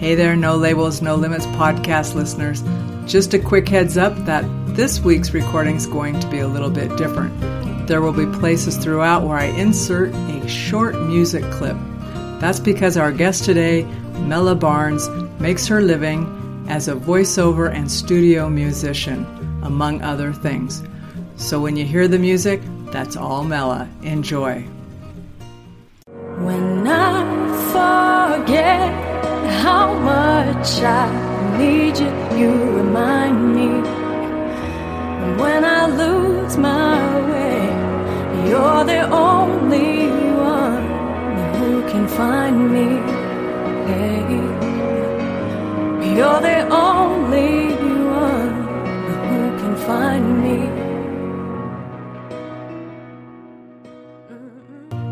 Hey there, No Labels, No Limits podcast listeners. Just a quick heads up that this week's recording is going to be a little bit different. There will be places throughout where I insert a short music clip. That's because our guest today, Mella Barnes, makes her living as a voiceover and studio musician, among other things. So when you hear the music, that's all Mella. Enjoy. When I forget how much I need you. You remind me. When I lose my way, you're the only one who can find me. Hey. You're the only one who can find me.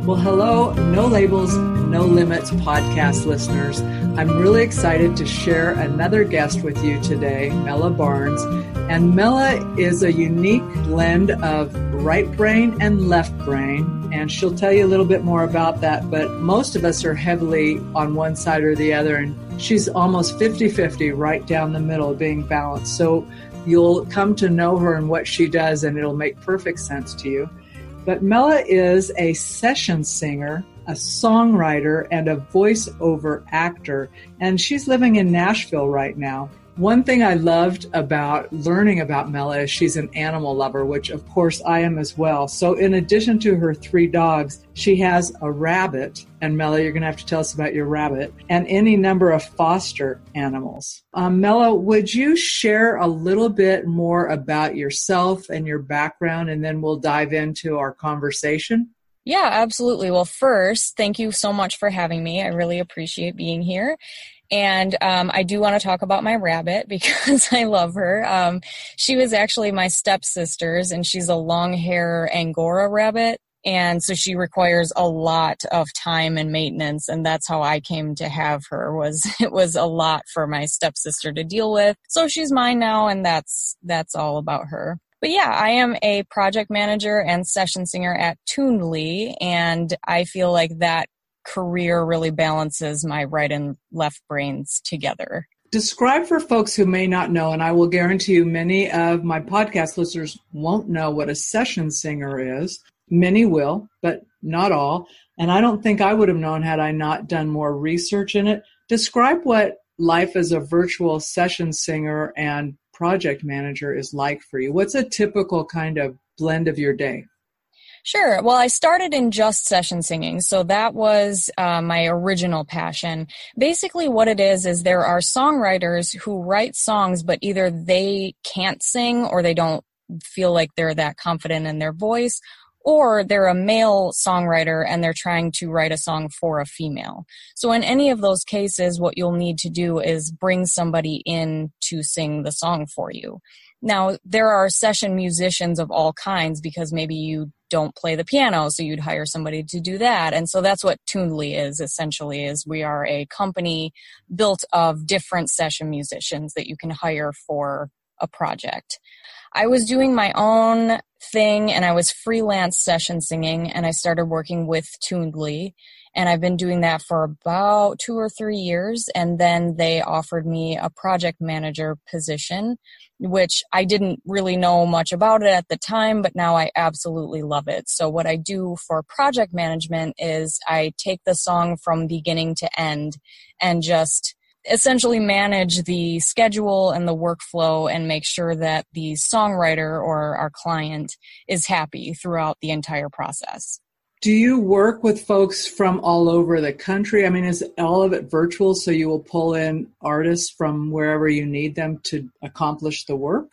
Well, hello, No Labels, No Limits podcast listeners. I'm really excited to share another guest with you today, Mella Barnes. And Mella is a unique blend of right brain and left brain. And she'll tell you a little bit more about that. But most of us are heavily on one side or the other. And she's almost 50 50 right down the middle, being balanced. So you'll come to know her and what she does, and it'll make perfect sense to you. But Mella is a session singer a songwriter and a voiceover actor, and she's living in Nashville right now. One thing I loved about learning about Mella is she's an animal lover, which of course I am as well. So, in addition to her three dogs, she has a rabbit. And Mella, you're going to have to tell us about your rabbit and any number of foster animals. Um, Mella, would you share a little bit more about yourself and your background, and then we'll dive into our conversation? Yeah, absolutely. Well, first, thank you so much for having me. I really appreciate being here. And um, I do want to talk about my rabbit because I love her. Um, she was actually my stepsister's, and she's a long hair Angora rabbit. And so she requires a lot of time and maintenance, and that's how I came to have her. Was it was a lot for my stepsister to deal with. So she's mine now, and that's that's all about her. But yeah, I am a project manager and session singer at Tunedly, and I feel like that career really balances my right and left brains together. Describe for folks who may not know, and I will guarantee you many of my podcast listeners won't know what a session singer is. Many will, but not all. And I don't think I would have known had I not done more research in it. Describe what life as a virtual session singer and project manager is like for you. What's a typical kind of blend of your day? Sure. Well, I started in just session singing, so that was uh, my original passion. Basically, what it is is there are songwriters who write songs, but either they can't sing or they don't feel like they're that confident in their voice, or they're a male songwriter and they're trying to write a song for a female. So in any of those cases, what you'll need to do is bring somebody in to sing the song for you. Now, there are session musicians of all kinds because maybe you don't play the piano, so you'd hire somebody to do that. And so that's what Tunedly is essentially is we are a company built of different session musicians that you can hire for a project. I was doing my own thing and I was freelance session singing and I started working with Tunedly and I've been doing that for about two or three years and then they offered me a project manager position which I didn't really know much about it at the time but now I absolutely love it. So what I do for project management is I take the song from beginning to end and just essentially manage the schedule and the workflow and make sure that the songwriter or our client is happy throughout the entire process. Do you work with folks from all over the country? I mean, is all of it virtual so you will pull in artists from wherever you need them to accomplish the work?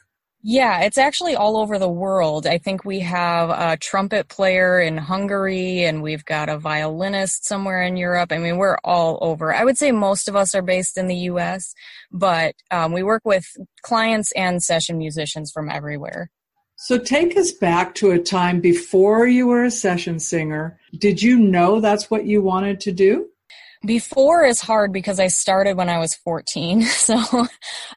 Yeah, it's actually all over the world. I think we have a trumpet player in Hungary and we've got a violinist somewhere in Europe. I mean, we're all over. I would say most of us are based in the US, but um, we work with clients and session musicians from everywhere. So take us back to a time before you were a session singer. Did you know that's what you wanted to do? Before is hard because I started when I was 14. So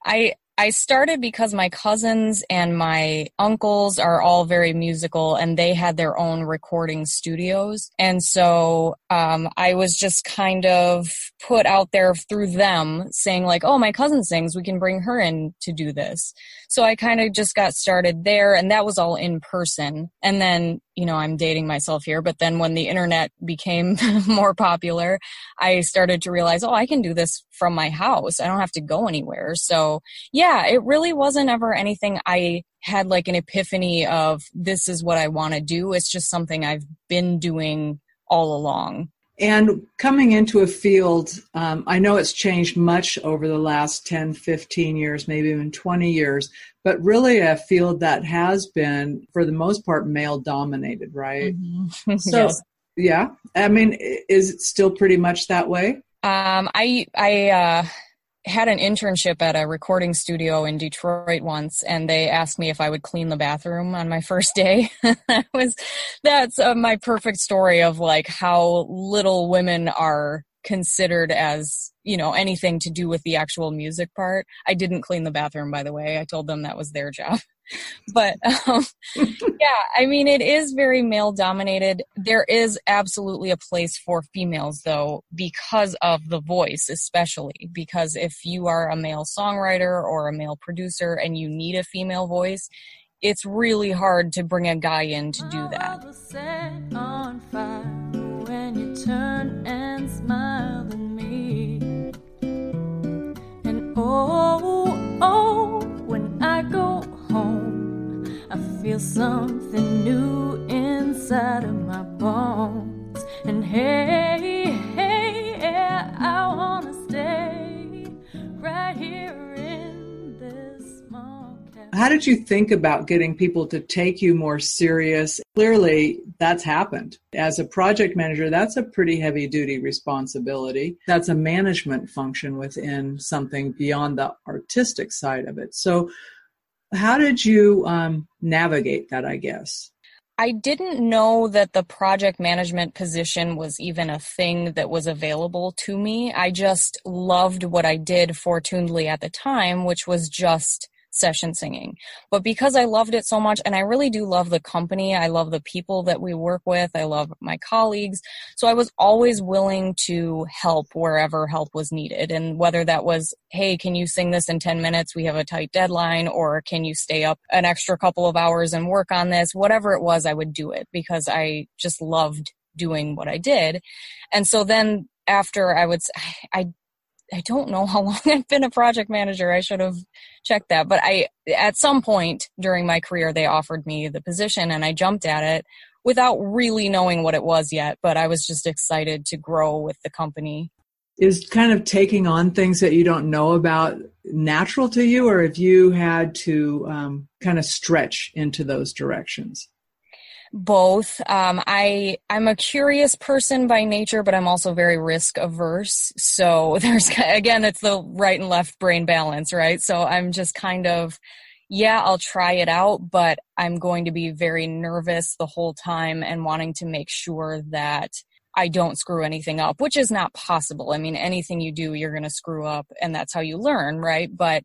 I I started because my cousins and my uncles are all very musical and they had their own recording studios. And so um, I was just kind of put out there through them saying, like, oh, my cousin sings, we can bring her in to do this. So I kind of just got started there and that was all in person. And then you know, I'm dating myself here, but then when the internet became more popular, I started to realize, oh, I can do this from my house. I don't have to go anywhere. So, yeah, it really wasn't ever anything I had like an epiphany of this is what I want to do. It's just something I've been doing all along. And coming into a field, um, I know it's changed much over the last 10, 15 years, maybe even 20 years, but really a field that has been, for the most part, male dominated, right? Mm-hmm. So, yes. yeah, I mean, is it still pretty much that way? Um, I, I, uh, had an internship at a recording studio in Detroit once, and they asked me if I would clean the bathroom on my first day. that was that's uh, my perfect story of like how little women are considered as you know anything to do with the actual music part. I didn't clean the bathroom, by the way. I told them that was their job. but um, yeah, I mean, it is very male dominated. There is absolutely a place for females, though, because of the voice, especially because if you are a male songwriter or a male producer and you need a female voice, it's really hard to bring a guy in to do that. oh, feel something new inside of my bones. And hey, hey, yeah, I wanna stay right here in this small cabin. How did you think about getting people to take you more serious? Clearly, that's happened. As a project manager, that's a pretty heavy duty responsibility. That's a management function within something beyond the artistic side of it. So, how did you um, navigate that, I guess? I didn't know that the project management position was even a thing that was available to me. I just loved what I did fortunately at the time, which was just session singing. But because I loved it so much, and I really do love the company, I love the people that we work with, I love my colleagues. So I was always willing to help wherever help was needed. And whether that was, hey, can you sing this in 10 minutes? We have a tight deadline. Or can you stay up an extra couple of hours and work on this? Whatever it was, I would do it because I just loved doing what I did. And so then after I would, I I don't know how long I've been a project manager. I should have checked that. But I, at some point during my career, they offered me the position and I jumped at it without really knowing what it was yet. But I was just excited to grow with the company. Is kind of taking on things that you don't know about natural to you, or if you had to um, kind of stretch into those directions? Both. Um, I I'm a curious person by nature, but I'm also very risk averse. So there's again, it's the right and left brain balance, right? So I'm just kind of, yeah, I'll try it out, but I'm going to be very nervous the whole time and wanting to make sure that I don't screw anything up, which is not possible. I mean, anything you do, you're going to screw up, and that's how you learn, right? But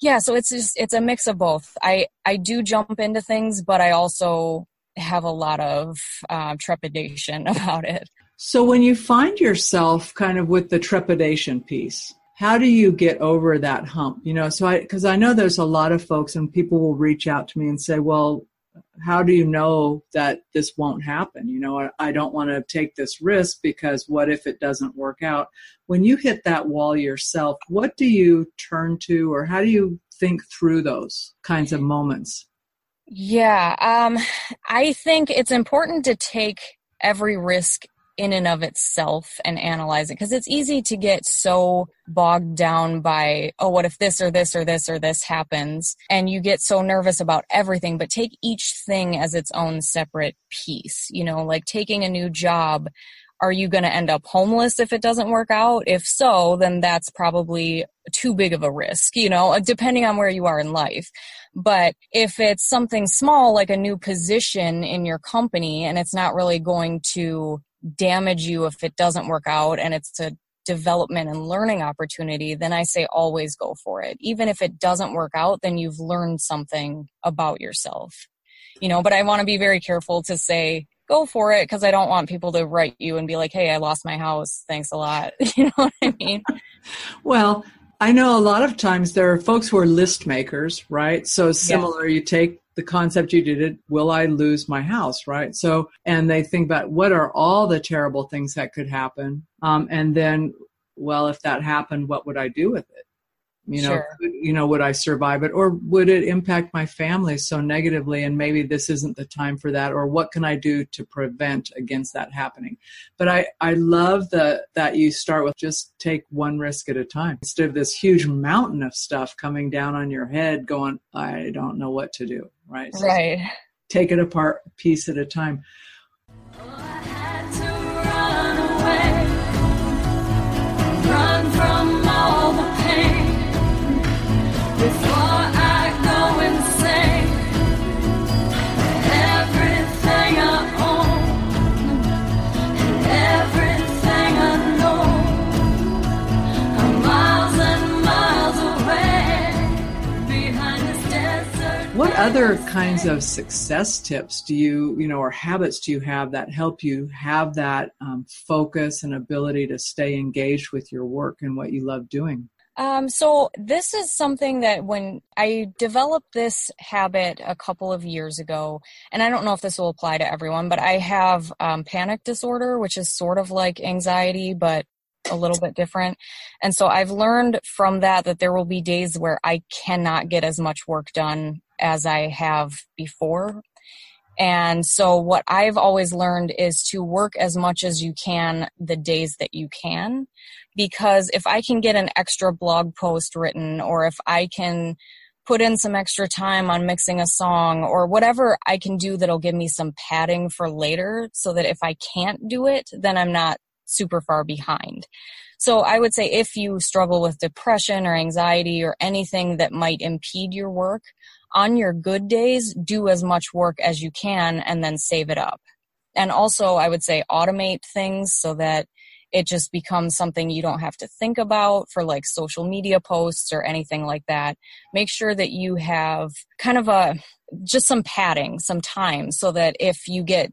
yeah, so it's just it's a mix of both. I I do jump into things, but I also have a lot of uh, trepidation about it. So, when you find yourself kind of with the trepidation piece, how do you get over that hump? You know, so I, because I know there's a lot of folks and people will reach out to me and say, well, how do you know that this won't happen? You know, I, I don't want to take this risk because what if it doesn't work out? When you hit that wall yourself, what do you turn to or how do you think through those kinds of moments? Yeah, um, I think it's important to take every risk in and of itself and analyze it because it's easy to get so bogged down by oh what if this or this or this or this happens? And you get so nervous about everything but take each thing as its own separate piece you know like taking a new job are you going to end up homeless if it doesn't work out? If so, then that's probably too big of a risk, you know, depending on where you are in life. But if it's something small, like a new position in your company, and it's not really going to damage you if it doesn't work out and it's a development and learning opportunity, then I say always go for it. Even if it doesn't work out, then you've learned something about yourself. You know, but I want to be very careful to say, go for it because I don't want people to write you and be like, hey, I lost my house. Thanks a lot. you know what I mean? well, I know a lot of times there are folks who are list makers, right? So similar, yeah. you take the concept you did it, will I lose my house, right? So, and they think about what are all the terrible things that could happen. Um, and then, well, if that happened, what would I do with it? You know sure. you know would i survive it? Or would it impact my family so negatively and maybe this isn't the time for that? Or what can i do to prevent against that happening? But i i love the that you start with just take one risk at a time. Instead of this huge mountain of stuff coming down on your head going i don't know what to do right? So right. take it apart piece at a time what other kinds of success tips do you you know or habits do you have that help you have that um, focus and ability to stay engaged with your work and what you love doing um, so this is something that when I developed this habit a couple of years ago, and I don't know if this will apply to everyone, but I have um, panic disorder, which is sort of like anxiety, but a little bit different. And so I've learned from that that there will be days where I cannot get as much work done as I have before. And so what I've always learned is to work as much as you can the days that you can. Because if I can get an extra blog post written or if I can put in some extra time on mixing a song or whatever I can do that'll give me some padding for later so that if I can't do it, then I'm not super far behind. So I would say if you struggle with depression or anxiety or anything that might impede your work, on your good days, do as much work as you can and then save it up. And also, I would say automate things so that it just becomes something you don't have to think about for like social media posts or anything like that. Make sure that you have kind of a just some padding, some time so that if you get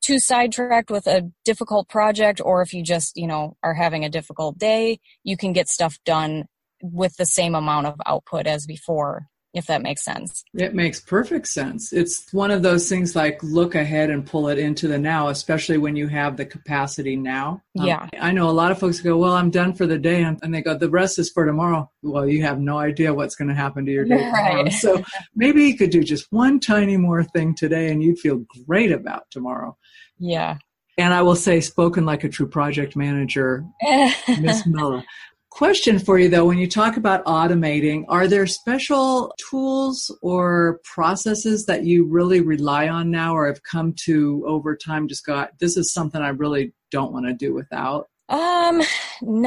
too sidetracked with a difficult project or if you just, you know, are having a difficult day, you can get stuff done with the same amount of output as before if that makes sense. It makes perfect sense. It's one of those things like look ahead and pull it into the now, especially when you have the capacity now. Um, yeah. I know a lot of folks go, Well, I'm done for the day. And they go, The rest is for tomorrow. Well, you have no idea what's going to happen to your day right. tomorrow. So maybe you could do just one tiny more thing today and you'd feel great about tomorrow. Yeah. And I will say, spoken like a true project manager, Miss Mella. Question for you though, when you talk about automating, are there special tools or processes that you really rely on now or have come to over time just got this is something I really don't want to do without? Um,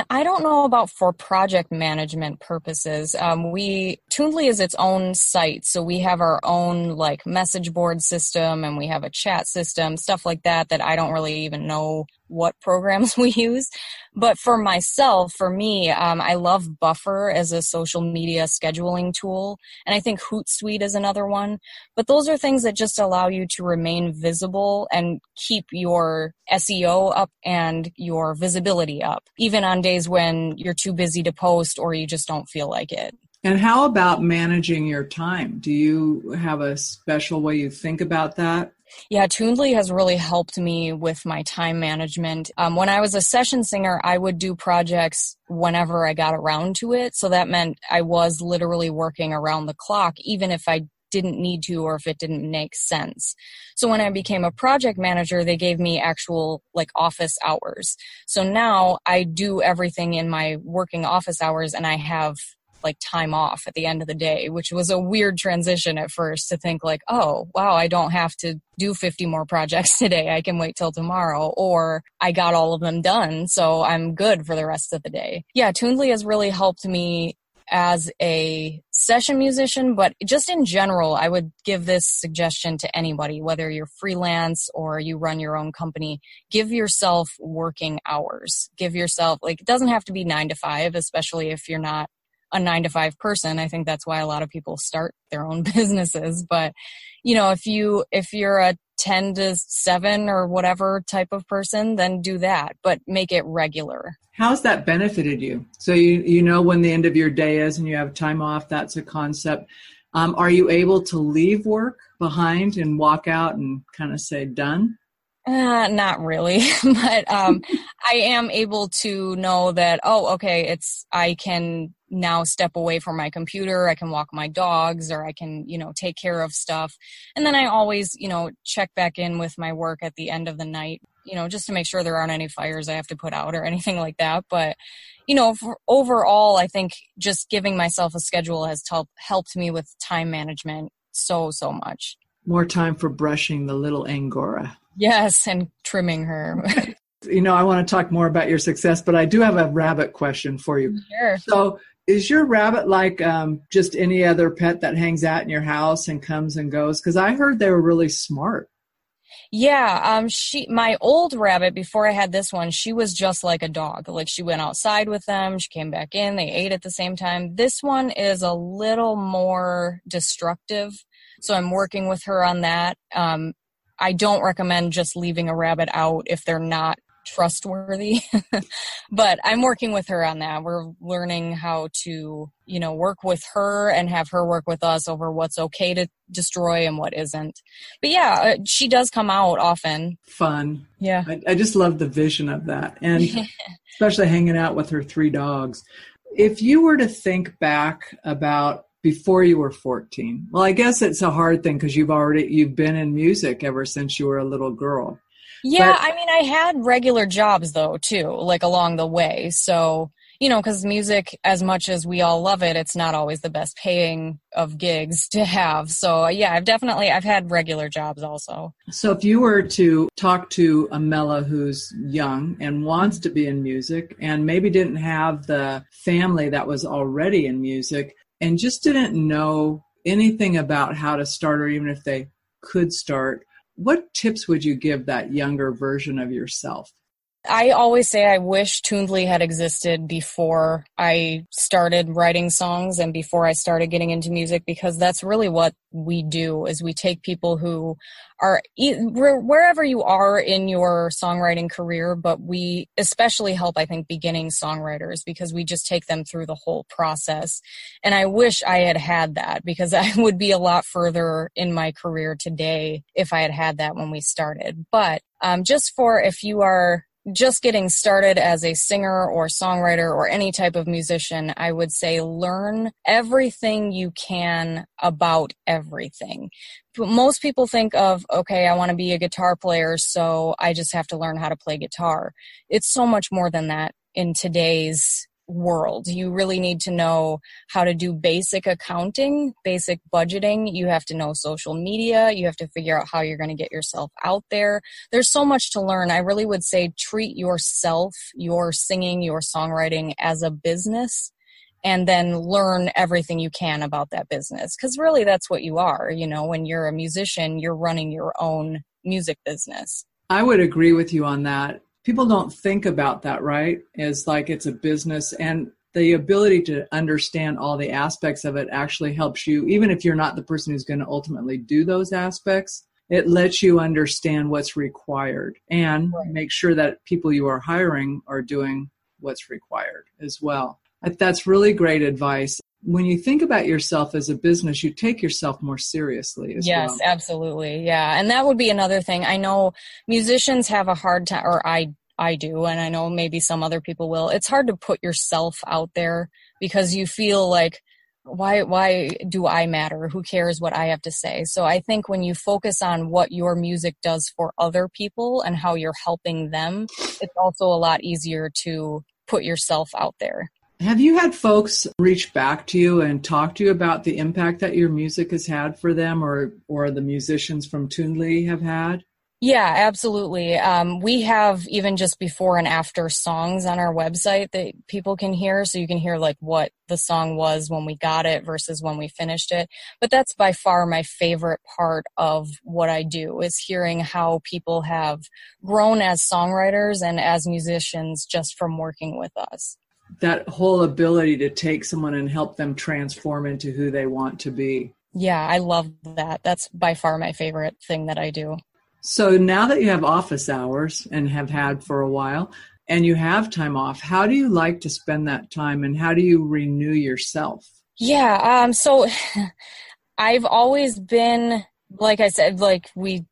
I don't know about for project management purposes. Um, we Tunedly is its own site, so we have our own like message board system, and we have a chat system, stuff like that. That I don't really even know what programs we use. But for myself, for me, um, I love Buffer as a social media scheduling tool. And I think Hootsuite is another one. But those are things that just allow you to remain visible and keep your SEO up and your visibility up, even on days when you're too busy to post or you just don't feel like it. And how about managing your time? Do you have a special way you think about that? Yeah, Tunedly has really helped me with my time management. Um, when I was a session singer, I would do projects whenever I got around to it. So that meant I was literally working around the clock, even if I didn't need to or if it didn't make sense. So when I became a project manager, they gave me actual like office hours. So now I do everything in my working office hours and I have like time off at the end of the day, which was a weird transition at first to think like, oh, wow, I don't have to do 50 more projects today. I can wait till tomorrow or I got all of them done. So I'm good for the rest of the day. Yeah, Tunedly has really helped me as a session musician, but just in general, I would give this suggestion to anybody, whether you're freelance or you run your own company, give yourself working hours. Give yourself, like, it doesn't have to be nine to five, especially if you're not a nine to five person. I think that's why a lot of people start their own businesses. But, you know, if you, if you're a 10 to 7 or whatever type of person, then do that, but make it regular. How's that benefited you? So you, you know when the end of your day is and you have time off, that's a concept. Um, are you able to leave work behind and walk out and kind of say done? Uh, not really, but um, I am able to know that, oh, okay, it's, I can now step away from my computer. I can walk my dogs or I can, you know, take care of stuff. And then I always, you know, check back in with my work at the end of the night, you know, just to make sure there aren't any fires I have to put out or anything like that. But, you know, overall, I think just giving myself a schedule has helped helped me with time management so, so much. More time for brushing the little Angora. Yes, and trimming her. you know, I want to talk more about your success, but I do have a rabbit question for you. Sure. So, is your rabbit like um, just any other pet that hangs out in your house and comes and goes? Because I heard they were really smart. Yeah, um, she, my old rabbit before I had this one, she was just like a dog. Like she went outside with them, she came back in, they ate at the same time. This one is a little more destructive, so I'm working with her on that. Um, I don't recommend just leaving a rabbit out if they're not trustworthy. but I'm working with her on that. We're learning how to, you know, work with her and have her work with us over what's okay to destroy and what isn't. But yeah, uh, she does come out often. Fun. Yeah. I, I just love the vision of that. And especially hanging out with her three dogs. If you were to think back about before you were 14 well i guess it's a hard thing because you've already you've been in music ever since you were a little girl yeah, but, I mean, I had regular jobs though too, like along the way. So you know, because music, as much as we all love it, it's not always the best paying of gigs to have. So yeah, I've definitely I've had regular jobs also. So if you were to talk to a Mella who's young and wants to be in music and maybe didn't have the family that was already in music and just didn't know anything about how to start or even if they could start, what tips would you give that younger version of yourself? I always say I wish Tunedly had existed before I started writing songs and before I started getting into music because that's really what we do is we take people who are wherever you are in your songwriting career but we especially help I think beginning songwriters because we just take them through the whole process. And I wish I had had that because I would be a lot further in my career today if I had had that when we started. But um, just for if you are just getting started as a singer or songwriter or any type of musician, I would say learn everything you can about everything. But most people think of, okay, I want to be a guitar player, so I just have to learn how to play guitar. It's so much more than that in today's world. You really need to know how to do basic accounting, basic budgeting. You have to know social media. You have to figure out how you're going to get yourself out there. There's so much to learn. I really would say treat yourself, your singing, your songwriting as a business and then learn everything you can about that business. Cause really that's what you are. You know, when you're a musician, you're running your own music business. I would agree with you on that people don't think about that, right? It's like it's a business and the ability to understand all the aspects of it actually helps you, even if you're not the person who's going to ultimately do those aspects. It lets you understand what's required and right. make sure that people you are hiring are doing what's required as well. That's really great advice when you think about yourself as a business, you take yourself more seriously as yes, well. absolutely. Yeah. And that would be another thing. I know musicians have a hard time, or I, I do, and I know maybe some other people will. It's hard to put yourself out there because you feel like, why why do I matter? Who cares what I have to say? So I think when you focus on what your music does for other people and how you're helping them, it's also a lot easier to put yourself out there. Have you had folks reach back to you and talk to you about the impact that your music has had for them or or the musicians from Tunedly have had? Yeah, absolutely. Um, we have even just before and after songs on our website that people can hear. So you can hear like what the song was when we got it versus when we finished it. But that's by far my favorite part of what I do is hearing how people have grown as songwriters and as musicians just from working with us. That whole ability to take someone and help them transform into who they want to be. Yeah, I love that. That's by far my favorite thing that I do. So now that you have office hours and have had for a while, and you have time off, how do you like to spend that time and how do you renew yourself? Yeah, um, so I've always been, like I said, like we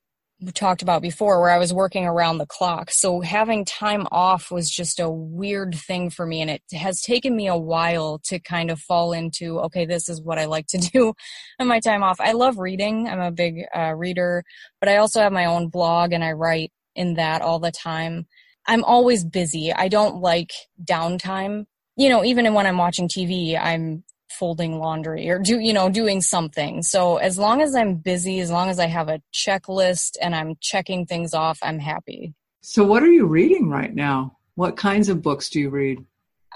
talked about before where I was working around the clock. So having time off was just a weird thing for me. And it has taken me a while to kind of fall into, okay, this is what I like to do on my time off. I love reading. I'm a big uh, reader, but I also have my own blog and I write in that all the time. I'm always busy. I don't like downtime. You know, even when I'm watching TV, I'm folding laundry or do you know doing something. So as long as i'm busy as long as i have a checklist and i'm checking things off i'm happy. So what are you reading right now? What kinds of books do you read?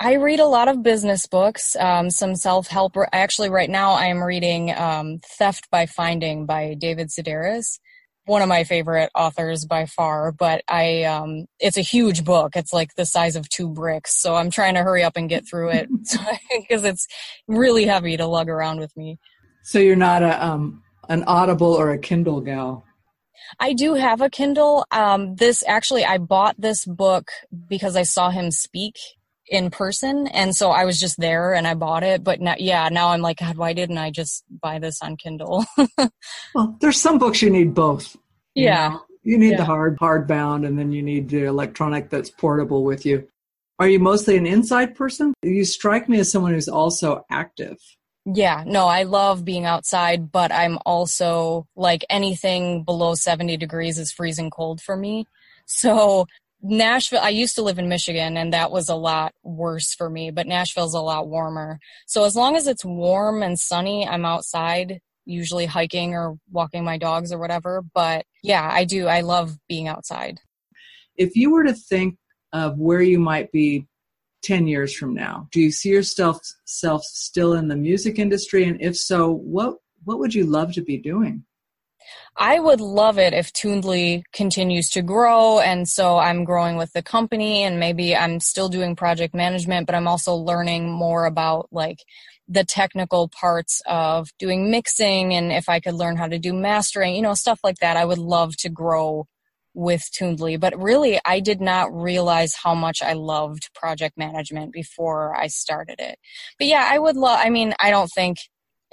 I read a lot of business books um, some self-help. Actually right now i am reading um, theft by finding by david sedaris one of my favorite authors by far, but I um it's a huge book. It's like the size of two bricks. So I'm trying to hurry up and get through it because it's really heavy to lug around with me. So you're not a um an Audible or a Kindle gal. I do have a Kindle. Um this actually I bought this book because I saw him speak in person and so I was just there and I bought it but now yeah now I'm like god why didn't I just buy this on Kindle well there's some books you need both yeah know? you need yeah. the hard hardbound and then you need the electronic that's portable with you are you mostly an inside person you strike me as someone who's also active yeah, no, I love being outside, but I'm also like anything below 70 degrees is freezing cold for me. So Nashville, I used to live in Michigan and that was a lot worse for me, but Nashville's a lot warmer. So as long as it's warm and sunny, I'm outside, usually hiking or walking my dogs or whatever. But yeah, I do. I love being outside. If you were to think of where you might be 10 years from now, do you see yourself self still in the music industry? And if so, what, what would you love to be doing? I would love it if Tunedly continues to grow. And so I'm growing with the company and maybe I'm still doing project management, but I'm also learning more about like the technical parts of doing mixing and if I could learn how to do mastering, you know, stuff like that. I would love to grow with Tunedly. But really, I did not realize how much I loved project management before I started it. But yeah, I would love, I mean, I don't think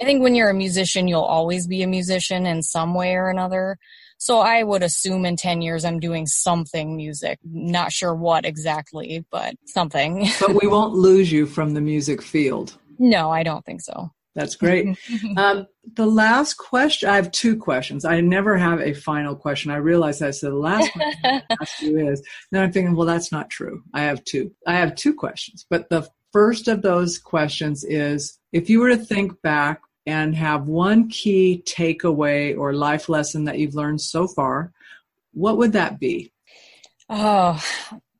I think when you're a musician, you'll always be a musician in some way or another. So I would assume in 10 years I'm doing something music. Not sure what exactly, but something. but we won't lose you from the music field. No, I don't think so. That's great. um, the last question, I have two questions. I never have a final question. I realize that. So the last question I ask you is, then I'm thinking, well, that's not true. I have two. I have two questions. But the first of those questions is if you were to think back and have one key takeaway or life lesson that you've learned so far, what would that be? Oh,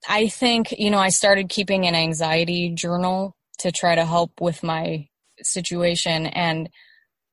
I think, you know, I started keeping an anxiety journal to try to help with my situation. And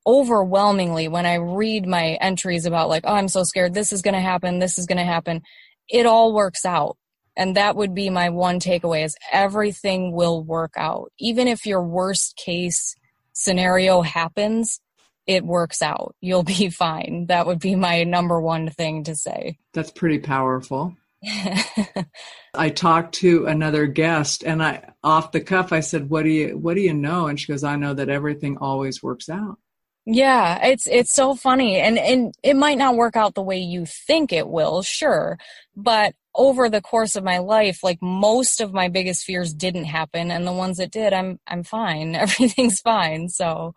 overwhelmingly, when I read my entries about, like, oh, I'm so scared, this is going to happen, this is going to happen, it all works out. And that would be my one takeaway is everything will work out. Even if your worst case scenario happens, it works out. You'll be fine. That would be my number one thing to say. That's pretty powerful. I talked to another guest and I off the cuff I said, "What do you what do you know?" And she goes, "I know that everything always works out." Yeah, it's it's so funny and and it might not work out the way you think it will, sure, but over the course of my life, like most of my biggest fears didn't happen, and the ones that did, I'm I'm fine. Everything's fine. So,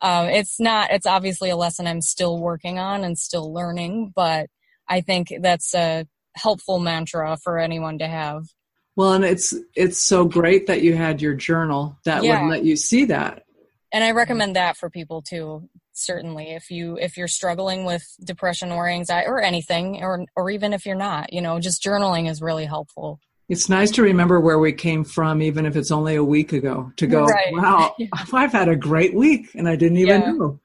um, it's not. It's obviously a lesson I'm still working on and still learning, but I think that's a helpful mantra for anyone to have. Well, and it's it's so great that you had your journal that yeah. would let you see that and I recommend that for people too. Certainly if you if you're struggling with depression or anxiety or anything or or even if you're not you know just journaling is really helpful it's nice to remember where we came from even if it's only a week ago to go Right. wow Yeah. i've had a great week and i didn't even Yeah. know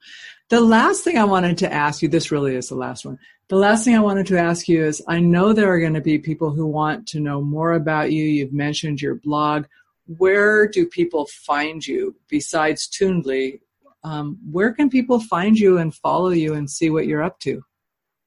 the last thing i wanted to ask you this really is the last one the last thing i wanted to ask you is i know there are going to be people who want to know more about you you've mentioned your blog where do people find you besides Tunedly? Um, where can people find you and follow you and see what you're up to?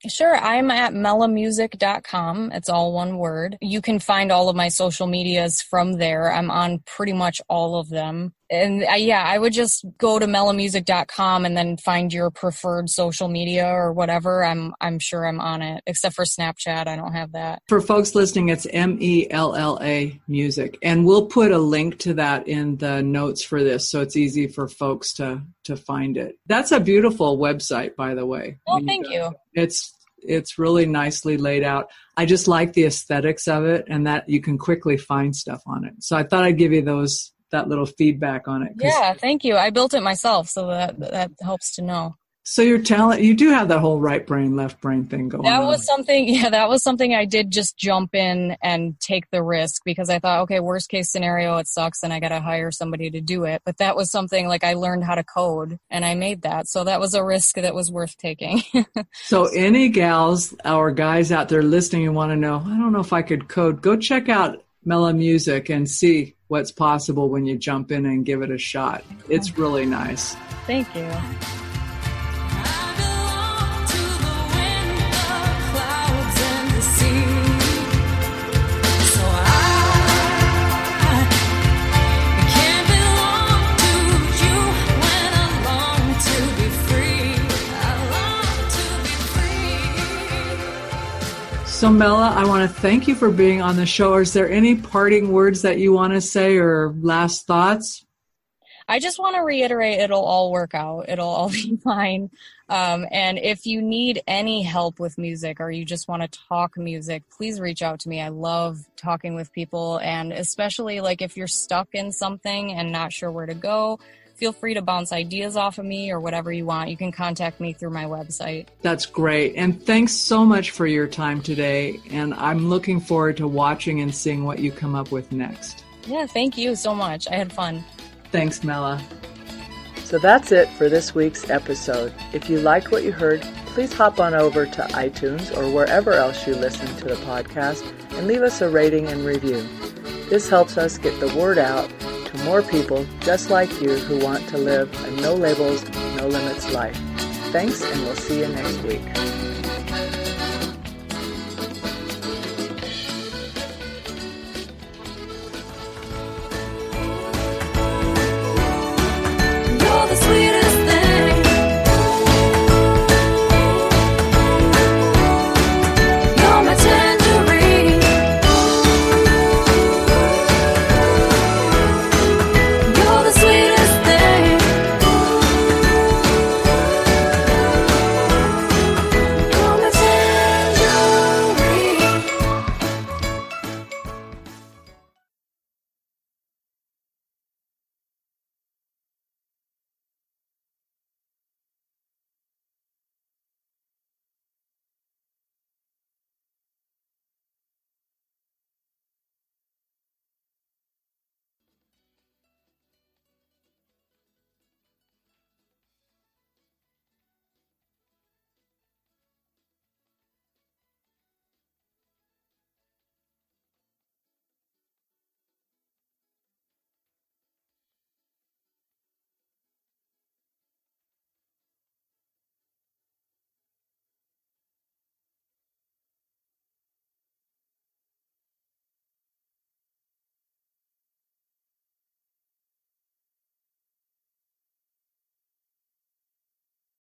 Sure, I'm at mellamusic.com. It's all one word. You can find all of my social medias from there. I'm on pretty much all of them. And uh, yeah, I would just go to mellamusic.com and then find your preferred social media or whatever. I'm I'm sure I'm on it, except for Snapchat. I don't have that. For folks listening, it's M E L L A music. And we'll put a link to that in the notes for this so it's easy for folks to to find it. That's a beautiful website, by the way. Oh, When thank you. It's it's really nicely laid out. I just like the aesthetics of it and that you can quickly find stuff on it. So I thought I'd give you those that little feedback on it. Yeah, thank you. I built it myself, so that that helps to know. So your talent, you do have that whole right brain, left brain thing going That on. was something, yeah, that was something I did just jump in and take the risk because I thought, okay, worst case scenario, it sucks and I got to hire somebody to do it. But that was something like I learned how to code and I made that. So that was a risk that was worth taking. So any gals or guys out there listening and want to know, I don't know if I could code, go check out Mella Music and see what's possible when you jump in and give it a shot. It's really nice. Thank you. Mella, I want to thank you for being on the show. Is there any parting words that you want to say or last thoughts? I just want to reiterate it'll all work out. It'll all be fine. Um, and if you need any help with music or you just want to talk music, please reach out to me. I love talking with people. And especially like if you're stuck in something and not sure where to go, feel free to bounce ideas off of me or whatever you want. You can contact me through my website. That's great. And thanks so much for your time today. And I'm looking forward to watching and seeing what you come up with next. Yeah, thank you so much. I had fun. Thanks, Mella. So that's it for this week's episode. If you liked what you heard, please hop on over to iTunes or wherever else you listen to the podcast and leave us a rating and review. This helps us get the word out to more people just like you who want to live a no labels, no limits life. Thanks, and we'll see you next week.